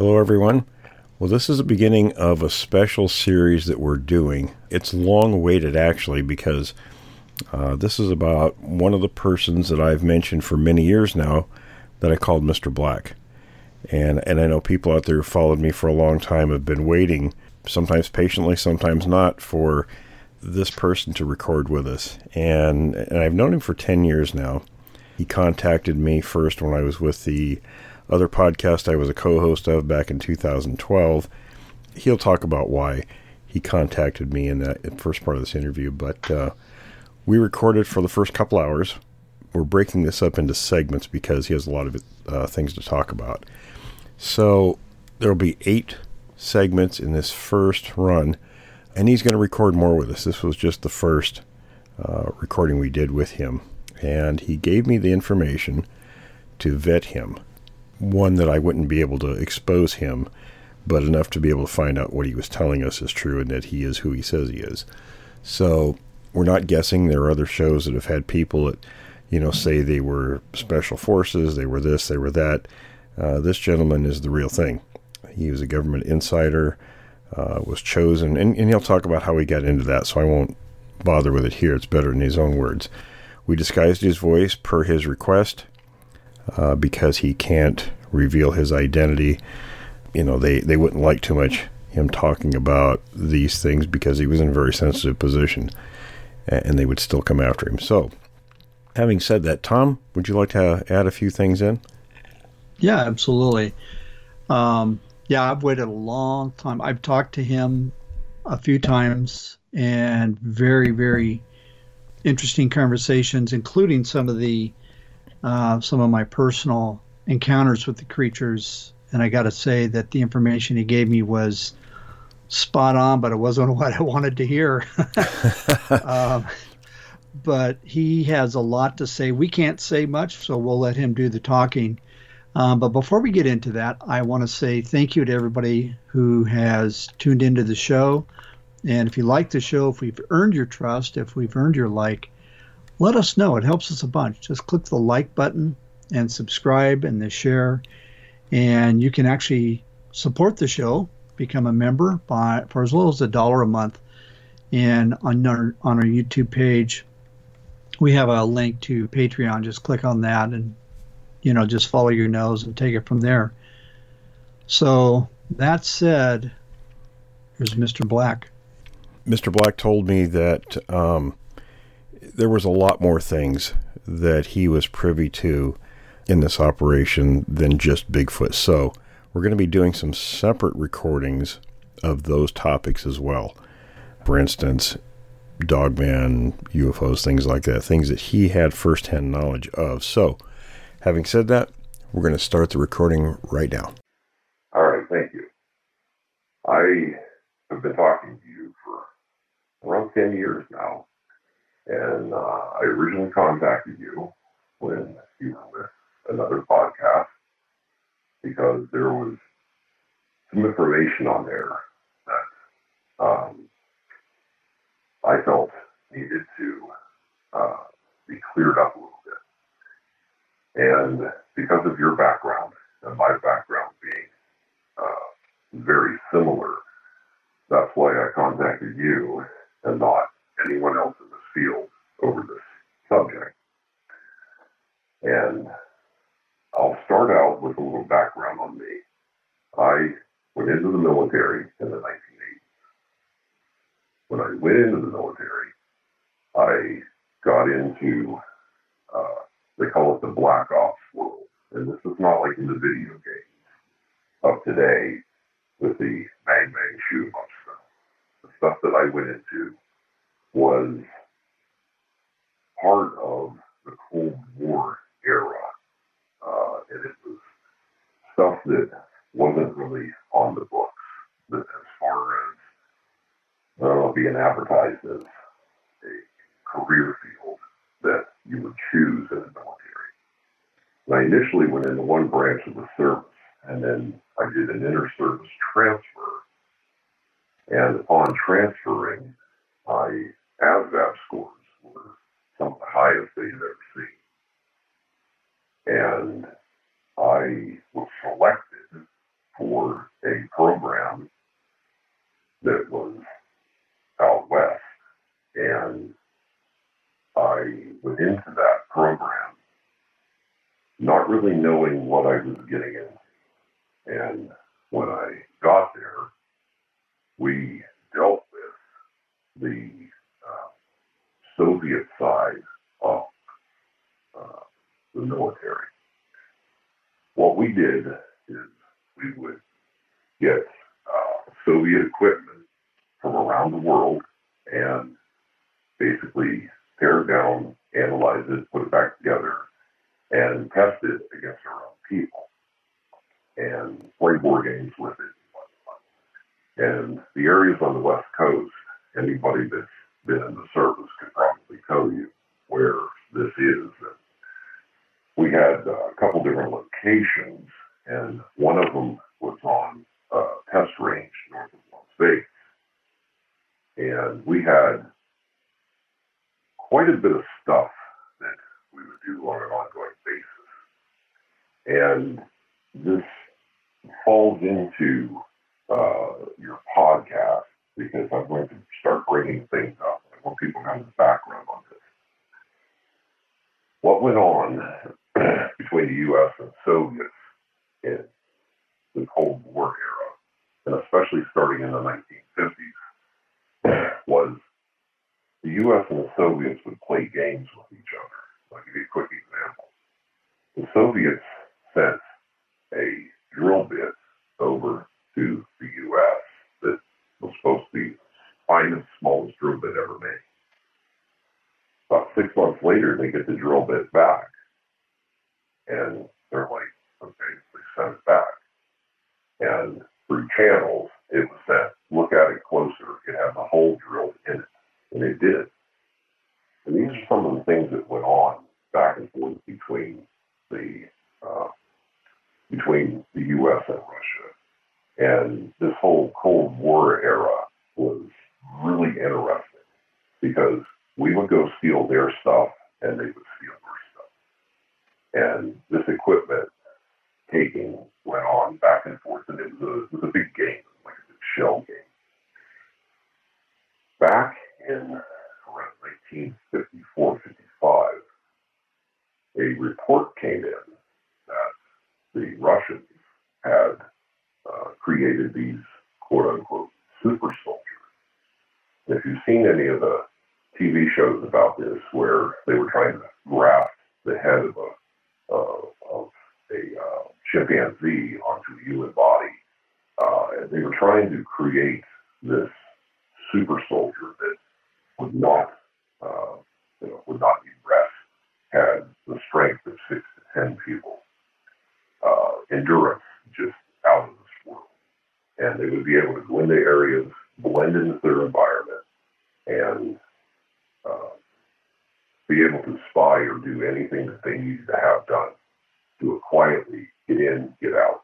Hello, everyone. Well, this is the beginning of a special series that we're doing. It's long awaited, actually, because uh, this is about one of the persons that I've mentioned for many years now that I called Mr. Black. And, and I know people out there who followed me for a long time have been waiting, sometimes patiently, sometimes not, for this person to record with us. And, and I've known him for 10 years now. He contacted me first when I was with the other podcast I was a co host of back in 2012. He'll talk about why he contacted me in that first part of this interview. But uh, we recorded for the first couple hours. We're breaking this up into segments because he has a lot of uh, things to talk about. So there'll be eight segments in this first run, and he's going to record more with us. This was just the first uh, recording we did with him, and he gave me the information to vet him one that I wouldn't be able to expose him, but enough to be able to find out what he was telling us is true and that he is who he says he is. So we're not guessing. There are other shows that have had people that, you know, say they were special forces, they were this, they were that. Uh, this gentleman is the real thing. He was a government insider, uh, was chosen, and, and he'll talk about how he got into that, so I won't bother with it here. It's better in his own words. We disguised his voice per his request uh, because he can't reveal his identity. You know, they, they wouldn't like too much him talking about these things because he was in a very sensitive position and they would still come after him. So, having said that, Tom, would you like to add a few things in? Yeah, absolutely. Um, yeah, I've waited a long time. I've talked to him a few times and very, very interesting conversations, including some of the uh, some of my personal encounters with the creatures. And I got to say that the information he gave me was spot on, but it wasn't what I wanted to hear. um, but he has a lot to say. We can't say much, so we'll let him do the talking. Um, but before we get into that, I want to say thank you to everybody who has tuned into the show. And if you like the show, if we've earned your trust, if we've earned your like, let us know. It helps us a bunch. Just click the like button and subscribe and the share. And you can actually support the show, become a member by for as little as a dollar a month. And on our on our YouTube page, we have a link to Patreon. Just click on that and you know just follow your nose and take it from there. So that said, here's Mr. Black. Mr. Black told me that um, there was a lot more things that he was privy to in this operation than just Bigfoot. So we're going to be doing some separate recordings of those topics as well. For instance, Dogman, UFOs, things like that, things that he had firsthand knowledge of. So, having said that, we're going to start the recording right now. All right, thank you. I have been talking to you for around 10 years now, and uh, I originally contacted you when you were with another podcast because there was some information on there that um, I felt needed to uh, be cleared up a little bit. And because of your background and my background being uh, very similar, that's why I contacted you and not anyone else in this field over this subject. And I'll start out with a little background on me. I went into the military in the 1980s. When I went into the military, I got into, uh, they call it the black ops world. And this is not like in the video games of today with the bang bang shoot up stuff. The stuff that I went into was part of the Cold War era uh, and it was stuff that wasn't really on the books as far as I being advertised as a career field that you would choose in the military. And I initially went into one branch of the service, and then I did an inter-service transfer. And upon transferring, my ASVAB scores were some of the highest they had ever seen. And I was selected for a program that was out west. And I went into that program not really knowing what I was getting into. And when I got there, we dealt with the uh, Soviet side of uh, the military. What we did is we would get uh, Soviet equipment from around the world and basically tear it down, analyze it, put it back together, and test it against our own people and play board games with it. And the areas on the West Coast, anybody that's been in the service could probably tell you where this is. And we had a couple different locations, and one of them was on a test range north of Las Vegas. And we had quite a bit of stuff that we would do on an ongoing basis. And this falls into uh, your podcast because I'm going to start bringing things up. I want people to have the background on this. What went on between the U.S. and Soviets in the Cold War era, and especially starting in the 1950s, was the U.S. and the Soviets would play games with each other. I'll give you a quick example. The Soviets sent a drill bit over to the U.S. that was supposed to be the finest, smallest drill bit ever made. About six months later, they get the drill bit back, and they're like, okay, they sent it back. And through channels, it was sent, look at it closer, it has a hole drilled in it. And it did. And these are some of the things that went on back and forth between the uh, between the U.S. and Russia. And this whole Cold War era was really interesting because we would go steal their stuff and they would steal our stuff. And this equipment taking went on back and forth, and it was a, it was a big game, like a big shell game. Back in 1954 55, a report came in that the Russians had uh, created these quote unquote super soldiers. If you've seen any of the TV shows about this, where they were trying to graft the head of a uh, of a uh, chimpanzee onto a human body, uh, and they were trying to create this super soldier that would not, uh, you know, would not be breast, had the strength of six to ten people, uh, endurance just out of this world, and they would be able to go into areas, blend into their environment, and uh, be able to spy or do anything that they needed to have done. Do it quietly, get in, get out.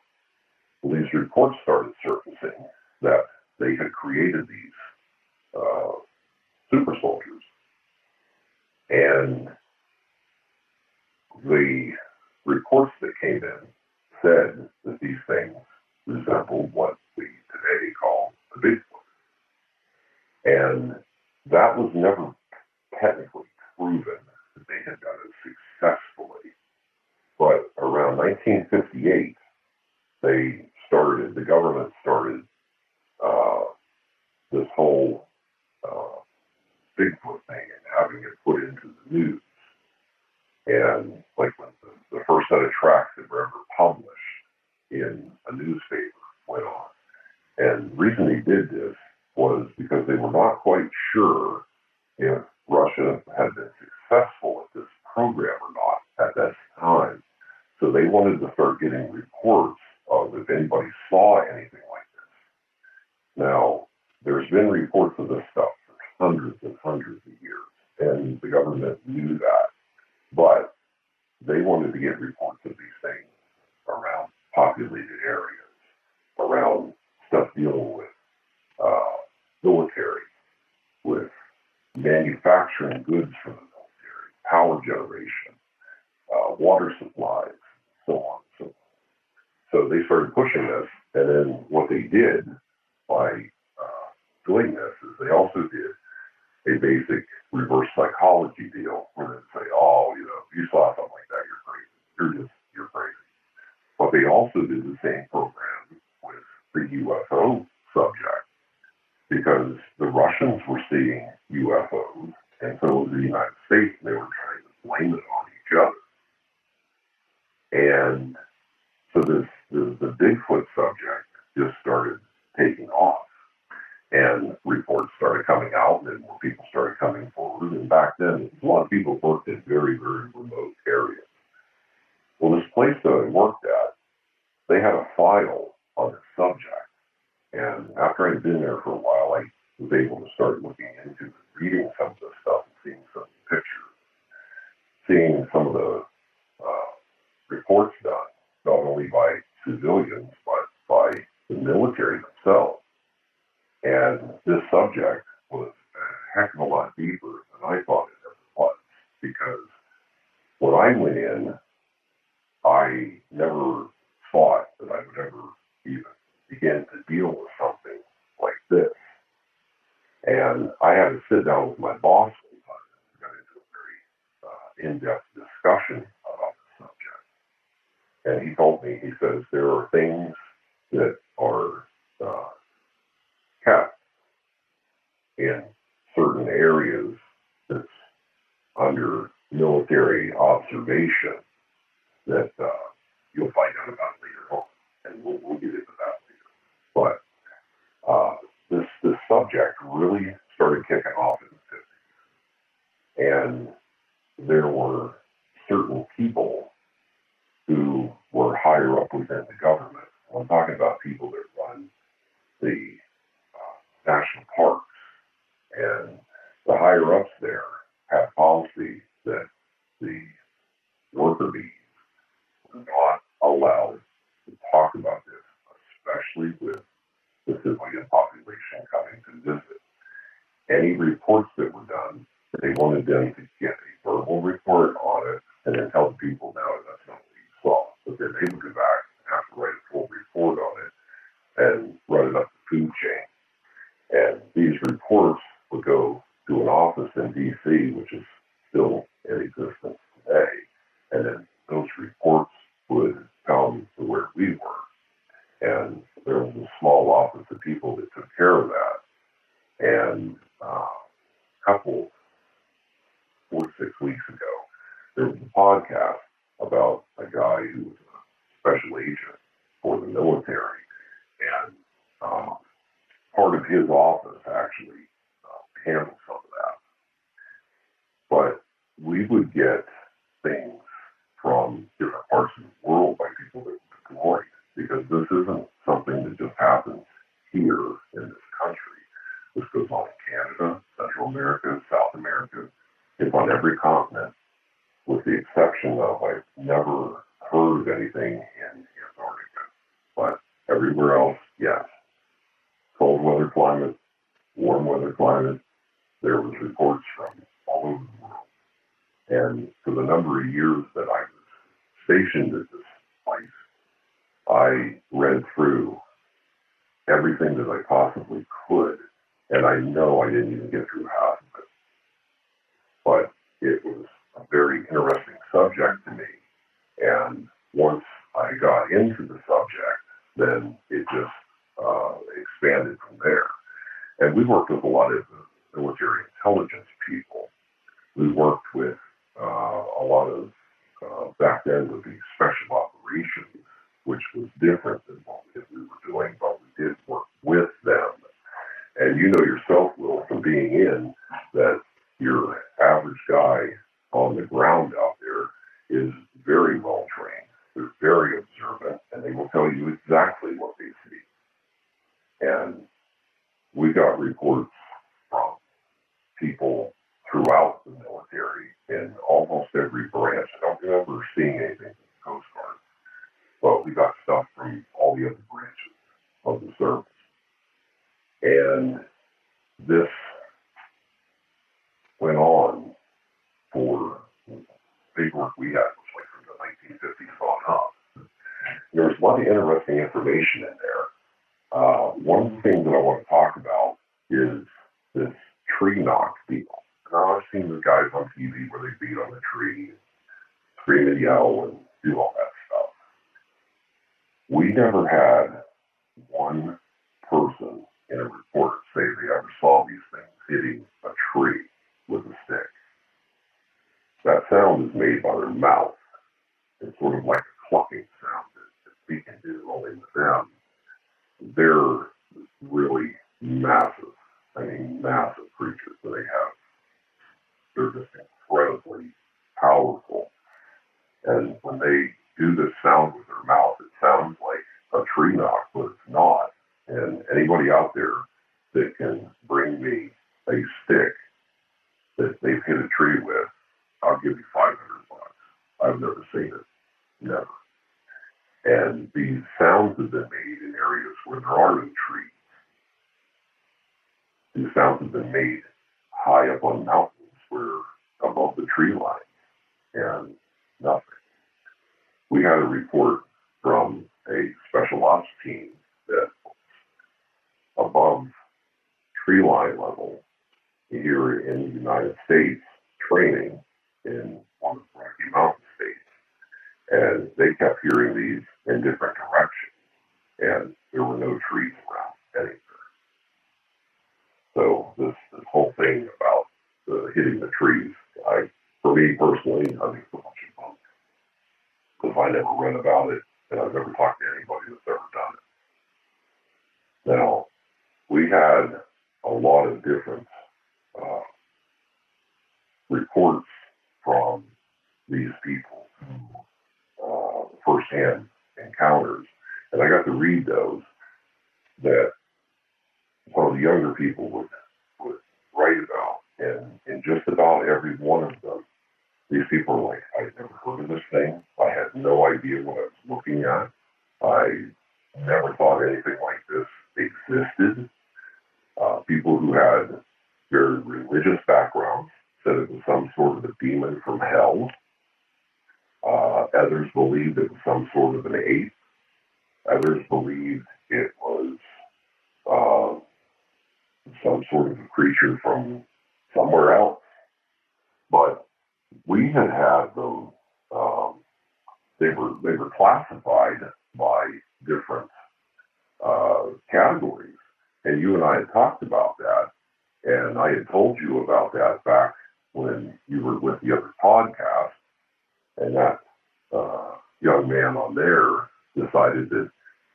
Well, these reports started surfacing that they had created these uh, super soldiers. And the reports that came in said that these things resembled what we today call the Bigfoot. And that was never technically proven that they had done it successfully. But around 1958, they started, the government started uh, this whole Bigfoot thing and having it put into the news. And like when the, the first set of tracks that were ever published in a newspaper went on. And the reason they did this was because they were not quite sure if Russia had been successful at this program or not at that time. So they wanted to start getting reports of if anybody saw anything like this. Now, there's been reports of this stuff hundreds and hundreds of years, and the government knew that, but they wanted to get reports of these things around populated areas, around stuff dealing with uh, military, with manufacturing goods for the military, power generation, uh, water supplies, so on and so forth. So they started pushing this, and then what they did by uh, doing this is they also did a basic reverse psychology deal where they'd say, "Oh, you know, if you saw something like that, you're crazy. You're just you're crazy." But they also did the same program with the UFO subject because the Russians were seeing UFOs, and so was the United States, and they were trying to blame it on each other. And so this the, the Bigfoot subject just started taking off, and reports started coming out, and more people started coming forward. And back then, a lot of people worked in very very remote areas. Well, this place that I worked at, they had a file on the subject, and after I'd been there for a while, I was able to start looking into reading some of the stuff and seeing some pictures, seeing some of the uh, reports done, not only by civilians, but by the military themselves. And this subject was a heck of a lot deeper than I thought it ever was, because when I went in, I never thought that I would ever even begin to deal with something like this. And I had to sit down with my boss one time and got into a very uh, in-depth discussion about the subject. And he told me, he says, there are things that are uh, kept in certain areas that's under military observation that uh, you'll find out about later on. And we'll, we'll get into that later. But uh, this this subject really started kicking off in the 50s. And there were certain people who were higher up within the government. I'm talking about people that run the uh, national parks. And the higher ups there have policy that the worker bees were not allowed to talk about this, with the civilian population coming to visit. Any reports that were done, they wanted them to get a verbal report on it and then tell the people, now that's not what you saw. But then they would go back and have to write a full report on it and run it up the food chain. And these reports would go to an office in D.C., which is still in existence today. And then those reports would come to where we were. And there was a small office of people that took care of that. And uh, a couple, four to six weeks ago, there was a podcast about a guy who was a special agent for the military. And uh, part of his office actually uh, handled some of that. But we would get things from different parts of the world by people that were deployed because this isn't something that just happens here in this country. This goes on in Canada, Central America, South America. It's on every continent, with the exception of I've never heard of anything in Antarctica. But everywhere else, yes. Cold weather climate, warm weather climate, there was reports from all over the world. And for the number of years that I was stationed at this place, I read through that I possibly could, and I know I didn't even get through half of it. But it was a very interesting subject to me. And once I got into the subject, then it just uh, expanded from there. And we worked with a lot of military intelligence people. We worked with uh, a lot of, uh, back then, would be special operations, which was different than what we were doing, but did work with them. And you know yourself, Will, from being in, that your average guy on the ground out there is very well trained. They're very observant, and they will will tell you exactly what they see. And we got reports from people throughout the military in almost every branch. I don't remember seeing anything from the Coast Guard, but we got stuff from all the other branches of the service. And this went on for paperwork we had was like from the 1950s on up. There's a lot of interesting information in there. Uh, one things that I want to talk about is this tree knock deal. Now I've seen the guys on TV where they beat on the tree, scream and yell, and do all that stuff. We never had one person in a report say they ever saw these things hitting a tree with a stick. That sound is made by their mouth. It's sort of like a clucking sound that, that we can do only with them. They're really massive. I mean, massive creatures that they have. They're just incredibly powerful. And when they do this sound with their mouth, it sounds like a tree knock, but it's not. And anybody out there that can bring me a stick that they've hit a tree with, I'll give you 500 bucks. I've never seen it. Never. And these sounds have been made in areas where there are no trees. These sounds have been made high up on mountains where above the tree line and nothing. We had a report from a special ops team that above tree line level here in the United States training in one of the Rocky Mountain states. And they kept hearing these in different directions. And there were no trees around anywhere. So this, this whole thing about the hitting the trees, I, for me personally, I think it's a bunch of bunk. Because I never read about it, and I've never talked to anybody that's ever done it. Now, we had a lot of different uh, reports from these people, uh, firsthand encounters, and I got to read those that some of the younger people would would write about, and in just about every one of them, these people are like, "I never heard of this thing. I had no idea what I was looking at. I never thought anything like this existed." Uh, people who had very religious backgrounds said it was some sort of a demon from hell. Uh, others believed it was some sort of an ape. Others believed it was uh, some sort of a creature from somewhere else. But we had had them. Um, they were they were classified by different uh, categories, and you and I had talked about that, and I had told you about that back when you were with the other podcast, and that uh, young man on there decided that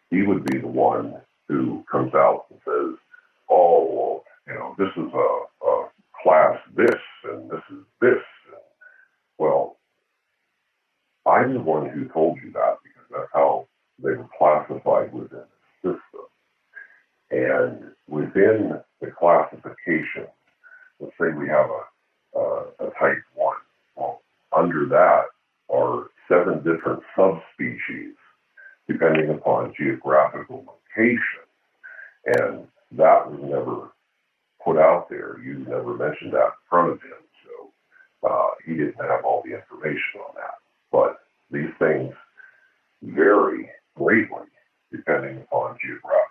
he would be the one who comes out and says, "Oh, well, you know, this is a, a class this, and this is this." And, well, I'm the one who told you that because that's how they were classified within. And within the classification, let's say we have a, a, type 1. Well, under that are seven different subspecies depending upon geographical location. And that was never put out there. You never mentioned that in front of him. So uh, he didn't have all the information on that. But these things vary greatly depending upon geographical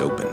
open